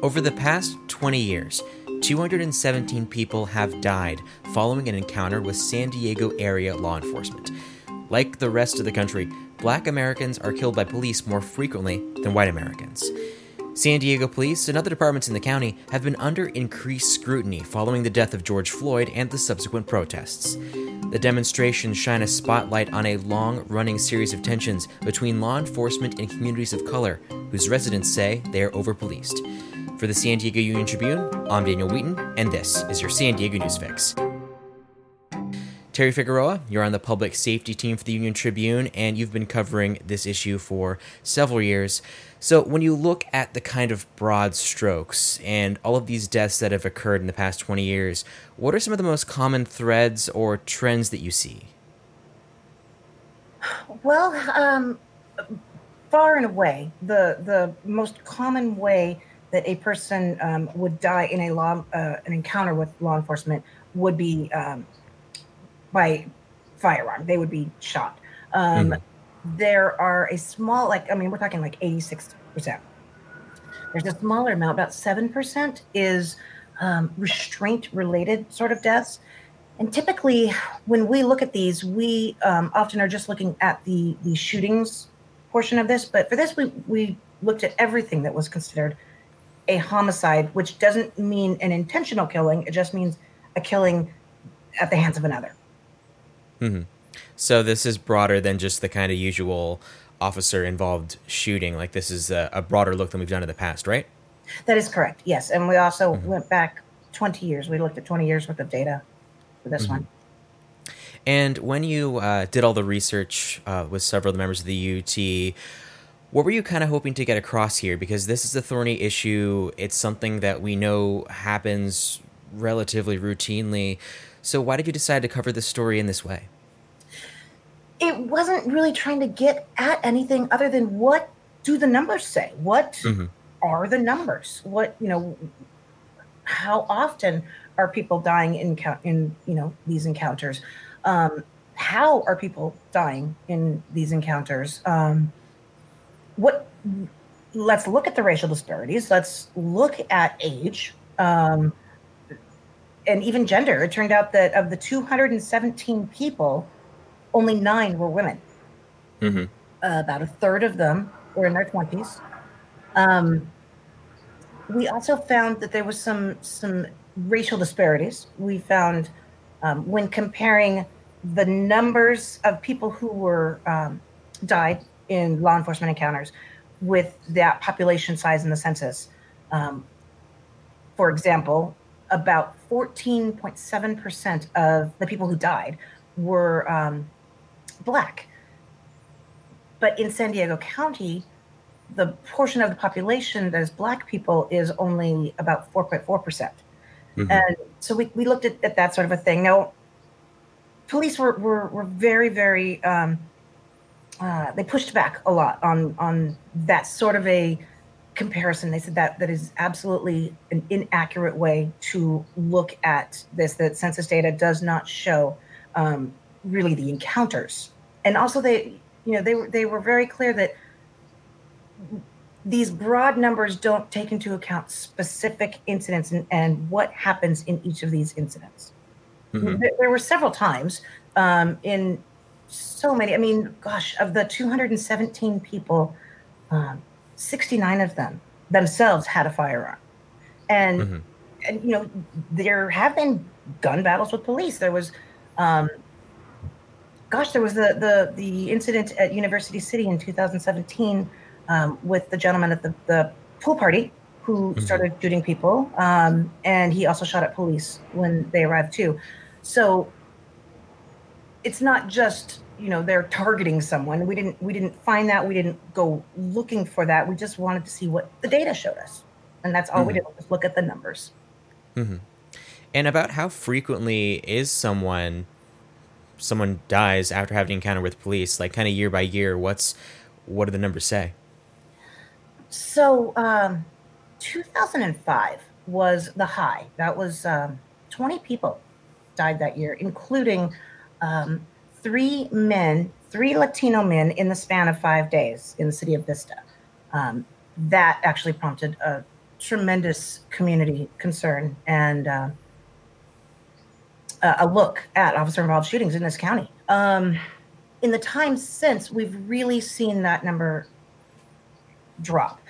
Over the past 20 years, 217 people have died following an encounter with San Diego area law enforcement. Like the rest of the country, black Americans are killed by police more frequently than white Americans. San Diego police and other departments in the county have been under increased scrutiny following the death of George Floyd and the subsequent protests. The demonstrations shine a spotlight on a long running series of tensions between law enforcement and communities of color, whose residents say they are overpoliced. For the San Diego Union Tribune, I'm Daniel Wheaton, and this is your San Diego News Fix. Teri Figueroa, you're on the public safety team for the Union Tribune, and you've been covering this issue for several years. So, when you look at the kind of broad strokes and all of these deaths that have occurred in the past 20 years, what are some of the most common threads or trends that you see? Well, um, far and away, the the most common way that a person um, would die in a law uh, an encounter with law enforcement would be um, by firearm. They would be shot. Um, mm-hmm. There are a small, like, I mean, we're talking like 86%. There's a smaller amount, about 7% is um, restraint related sort of deaths. And typically, when we look at these, we um, often are just looking at the, the shootings portion of this. But for this, we, we looked at everything that was considered a homicide, which doesn't mean an intentional killing, it just means a killing at the hands of another. Mm-hmm. So this is broader than just the kind of usual officer involved shooting. Like this is a, a, broader look than we've done in the past, right? That is correct. Yes, and we also mm-hmm. went back 20 years. We looked at 20 years worth of data for this mm-hmm. one. And when you uh, did all the research uh, with several of the members of the UT, what were you kind of hoping to get across here? Because this is a thorny issue. It's something that we know happens relatively routinely. So why did you decide to cover the story in this way? It wasn't really trying to get at anything other than what do the numbers say? What mm-hmm. are the numbers? What, you know, how often are people dying in in, you know, these encounters? Um, how are people dying in these encounters? Um, what let's look at the racial disparities. Let's look at age. Um, and even gender, it turned out that of the 217 people, only nine were women. Mm-hmm. Uh, about a third of them were in their 20s. Um, we also found that there was some some racial disparities. We found um, when comparing the numbers of people who were um, died in law enforcement encounters with that population size in the census. Um, for example, about 14.7% of the people who died were um, Black. But in San Diego County, the portion of the population that is Black people is only about 4.4%. percent mm hmm And so we, we looked at, at, that sort of a thing. Now, police were, were, were very, very, um, uh, they pushed back a lot on, on that sort of a comparison. They said that that is absolutely an inaccurate way to look at this. That census data does not show um, really the encounters, and also they, you know, they were they were very clear that these broad numbers don't take into account specific incidents and, and what happens in each of these incidents. Mm-hmm. There, there, were several times um, in so many. I mean, gosh, of the 217 people. Um, 69 of them themselves had a firearm. And, mm-hmm. and you know, there have been gun battles with police. There was, um, gosh, there was the, the, the incident at University City in 2017 um, with the gentleman at the, the pool party who mm-hmm. started shooting people. Um, and he also shot at police when they arrived too. So it's not just you know they're targeting someone. We didn't we didn't find that. We didn't go looking for that. We just wanted to see what the data showed us. And that's all mm-hmm. we did was look at the numbers. Mm-hmm. and about how frequently is someone someone dies after having an encounter with police like kind of year by year what's what do the numbers say? So um 2005 was the high. That was um 20 people died that year including um, three men, three Latino men in the span of five days in the city of Vista. Um, that actually prompted a tremendous community concern and uh, a look at officer involved shootings in this county. Um, in the time since, we've really seen that number drop.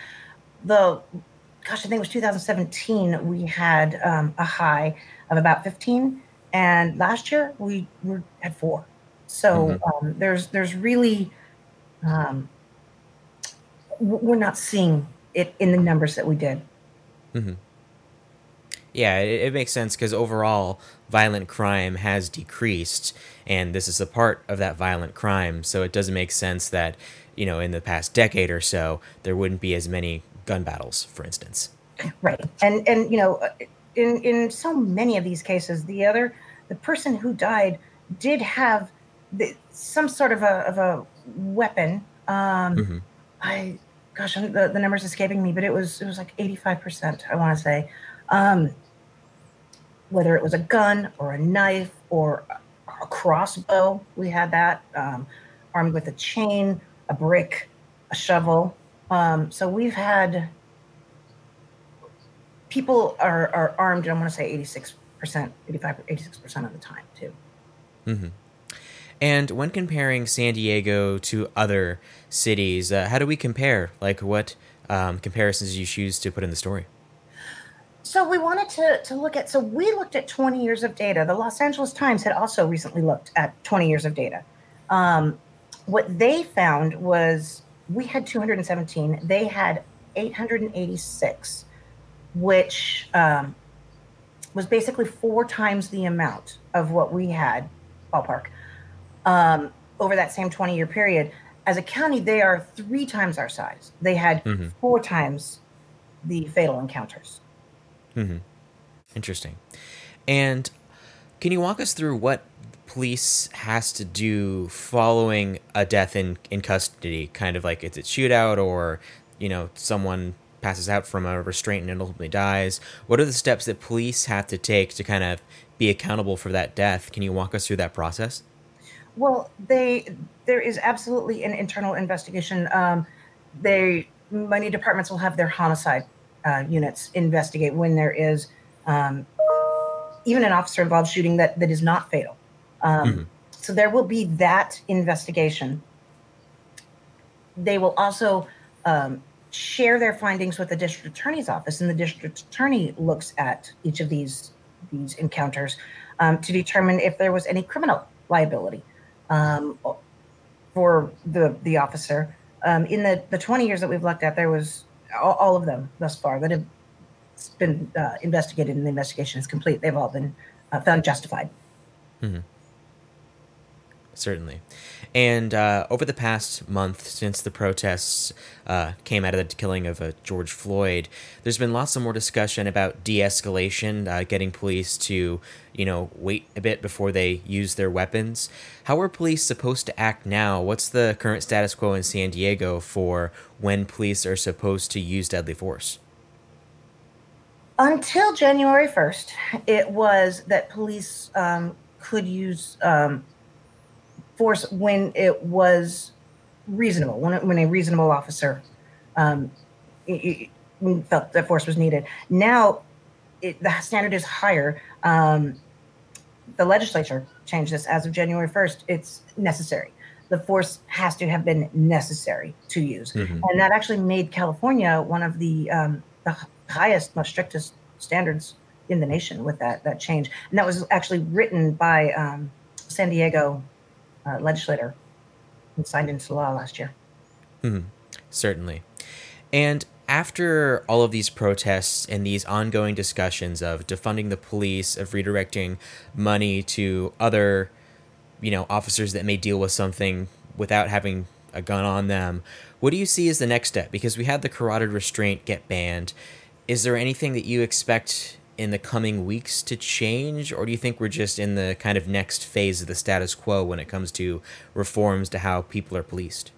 The gosh, I think it was 2017. We had um, a high of about 15, and last year we were at four. So mm-hmm. um, there's there's really um, we're not seeing it in the numbers that we did. Mm-hmm. Yeah, it, it makes sense because overall, violent crime has decreased, and this is a part of that violent crime. So it doesn't make sense that, you know, in the past decade or so, there wouldn't be as many gun battles, for instance. Right, and and you know, in in so many of these cases, the other the person who died did have the, some sort of a of a weapon. Um, mm-hmm. I gosh, the, the numbers escaping me, but it was it was like eighty five percent. I want to say, um, whether it was a gun or a knife or a crossbow, we had that um, armed with a chain, a brick, a shovel. Um, so we've had people are, are armed. I want to say eighty six percent, 85, 86 percent of the time too. Mm-hmm. And when comparing San Diego to other cities, uh, how do we compare? Like, what um, comparisons you choose to put in the story? So we wanted to to look at. So we looked at 20 years of data. The Los Angeles Times had also recently looked at 20 years of data. Um, what they found was we had 217. They had 886, which um, was basically four times the amount of what we had ballpark um, over that same 20 year period. As a county, they are three times our size. They had mm-hmm. four times the fatal encounters. Mm-hmm. Interesting. And can you walk us through what police has to do following a death in, in custody? Kind of like it's a shootout or, you know, someone passes out from a restraint and ultimately dies. What are the steps that police have to take to kind of be accountable for that death? Can you walk us through that process? Well, they there is absolutely an internal investigation. Um, they many departments will have their homicide uh, units investigate when there is um, even an officer involved shooting that that is not fatal. Um, mm-hmm. So there will be that investigation. They will also um, share their findings with the district attorney's office, and the district attorney looks at each of these these encounters um, to determine if there was any criminal liability um, for the the officer. Um, in the the 20 years that we've looked at, there was all, all of them thus far that have been uh, investigated and the investigation is complete. They've all been uh, found justified. Mm-hmm. Certainly. And uh, over the past month, since the protests uh, came out of the killing of uh, George Floyd, there's been lots of more discussion about de-escalation, uh, getting police to, you know, wait a bit before they use their weapons. How are police supposed to act now? What's the current status quo in San Diego for when police are supposed to use deadly force? Until January 1st, it was that police um, could use um, force when it was reasonable, when, it, when a reasonable officer um, it, it felt that force was needed. Now, it, the standard is higher. Um, the legislature changed this as of January 1st. It's necessary. The force has to have been necessary to use. Mm-hmm. And that actually made California one of the, um, the highest, most strictest standards in the nation with that, that change. And that was actually written by um, San Diego uh, legislator and signed into law last year. Mm-hmm. Certainly. And after all of these protests and these ongoing discussions of defunding the police, of redirecting money to other, you know, officers that may deal with something without having a gun on them, what do you see as the next step? Because we had the carotid restraint get banned. Is there anything that you expect in the coming weeks to change, or do you think we're just in the kind of next phase of the status quo when it comes to reforms to how people are policed?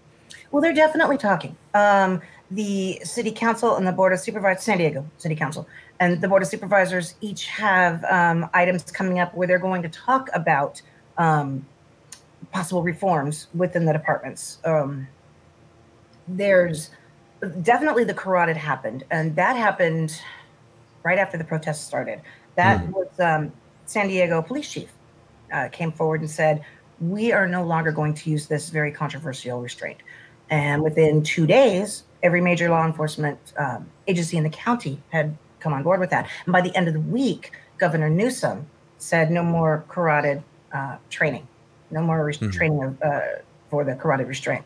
Well, they're definitely talking. Um, the city council and the board of supervisors, San Diego City Council, and the board of supervisors each have um, items coming up where they're going to talk about um, possible reforms within the departments. Um, there's definitely the carotid happened, and that happened right after the protests started. That mm. was um, San Diego police chief uh, came forward and said, "We are no longer going to use this very controversial restraint." And within two days, every major law enforcement um, agency in the county had come on board with that. And by the end of the week, Governor Newsom said no more carotid uh, training, no more re- mm-hmm. training of, uh, for the carotid restraint.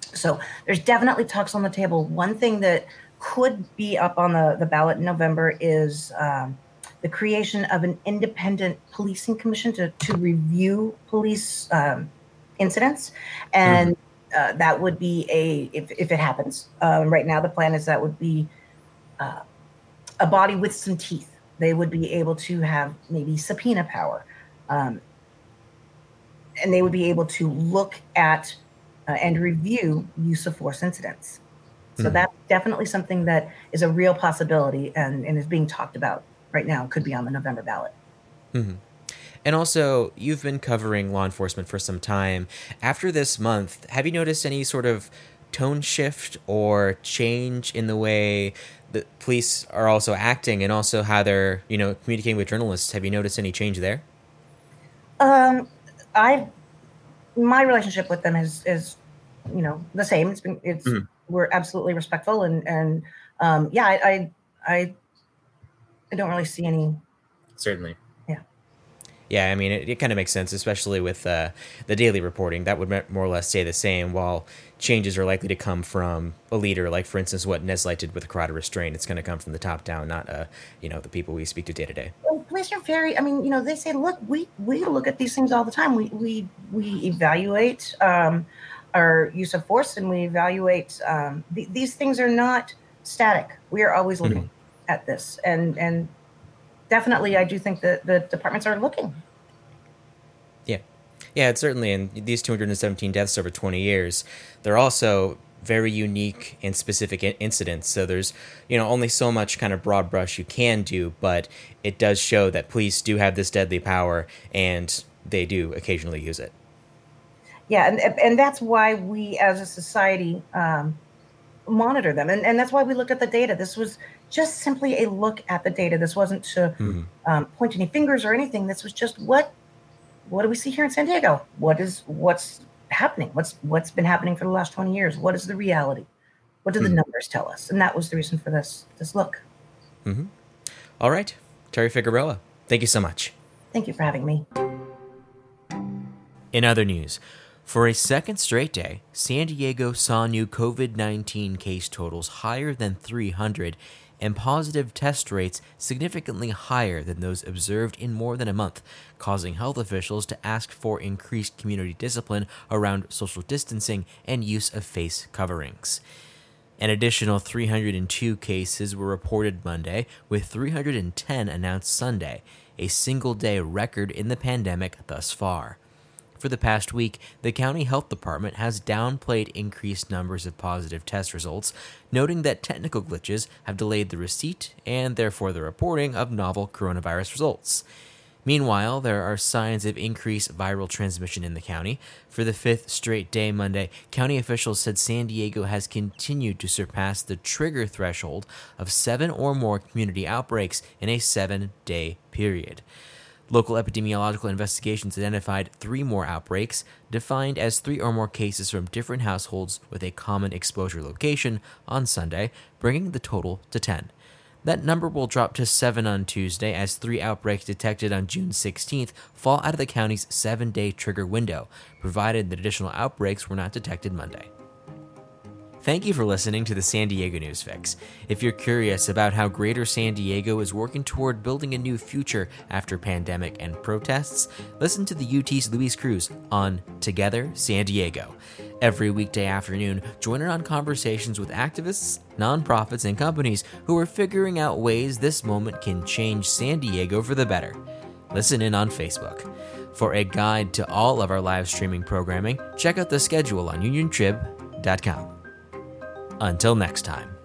So there's definitely talks on the table. One thing that could be up on the, the ballot in November is um, the creation of an independent policing commission to, to review police um, incidents. And mm-hmm. uh, that would be a if, if it happens um, right now the plan is that would be uh, a body with some teeth. They would be able to have maybe subpoena power um, and they would be able to look at uh, and review use of force incidents so mm-hmm. that's definitely something that is a real possibility and, and is being talked about right now could be on the november ballot mm-hmm. And also, you've been covering law enforcement for some time. After this month, have you noticed any sort of tone shift or change in the way the police are also acting and also how they're, you know, communicating with journalists? Have you noticed any change there? Um, I, my relationship with them is, is, you know, the same. It's been, it's, mm-hmm. We're absolutely respectful and, and, um, yeah, I, I, I, I don't really see any. Certainly Yeah. yeah, I mean, it, it kind of makes sense, especially with uh, the daily reporting. That would more or less stay the same, while changes are likely to come from a leader, like, for instance, what Nisleit did with the carotid restraint. It's going to come from the top down, not, uh, you know, the people we speak to day to day. Police are very, I mean, you know, they say, look, we, we look at these things all the time. We, we, we evaluate um, our use of force and we evaluate, um, th- these things are not static. We are always looking mm-hmm. at this. And, and definitely, I do think that the departments are looking. Yeah, yeah, it's certainly. And these 217 deaths over 20 years, they're also very unique and specific incidents. So there's, you know, only so much kind of broad brush you can do, but it does show that police do have this deadly power and they do occasionally use it. Yeah, and and that's why we as a society um, monitor them, and and that's why we look at the data. This was just simply a look at the data. This wasn't to mm-hmm. um, point any fingers or anything. This was just what what do we see here in San Diego? What is what's happening? What's what's been happening for the last twenty years? What is the reality? What do mm-hmm. the numbers tell us? And that was the reason for this this look. Mm-hmm. All right, Teri Figueroa, thank you so much. Thank you for having me. In other news, for a second straight day, San Diego saw new COVID 19 case totals higher than 300 and positive test rates significantly higher than those observed in more than a month, causing health officials to ask for increased community discipline around social distancing and use of face coverings. An additional 302 cases were reported Monday, with 310 announced Sunday, a single day record in the pandemic thus far. For the past week, the county health department has downplayed increased numbers of positive test results, noting that technical glitches have delayed the receipt and therefore the reporting of novel coronavirus results. Meanwhile, there are signs of increased viral transmission in the county. For the fifth straight day Monday, county officials said San Diego has continued to surpass the trigger threshold of seven or more community outbreaks in a seven day period. Local epidemiological investigations identified three more outbreaks, defined as three or more cases from different households with a common exposure location, on Sunday, bringing the total to 10. That number will drop to 7 on Tuesday as three outbreaks detected on June 16th fall out of the county's seven day trigger window, provided that additional outbreaks were not detected Monday. Thank you for listening to the San Diego News Fix. If you're curious about how Greater San Diego is working toward building a new future after pandemic and protests, listen to the UT's Luis Cruz on Together San Diego. Every weekday afternoon, join in on conversations with activists, nonprofits, and companies who are figuring out ways this moment can change San Diego for the better. Listen in on Facebook. For a guide to all of our live streaming programming, check out the schedule on uniontrib.com. Until next time.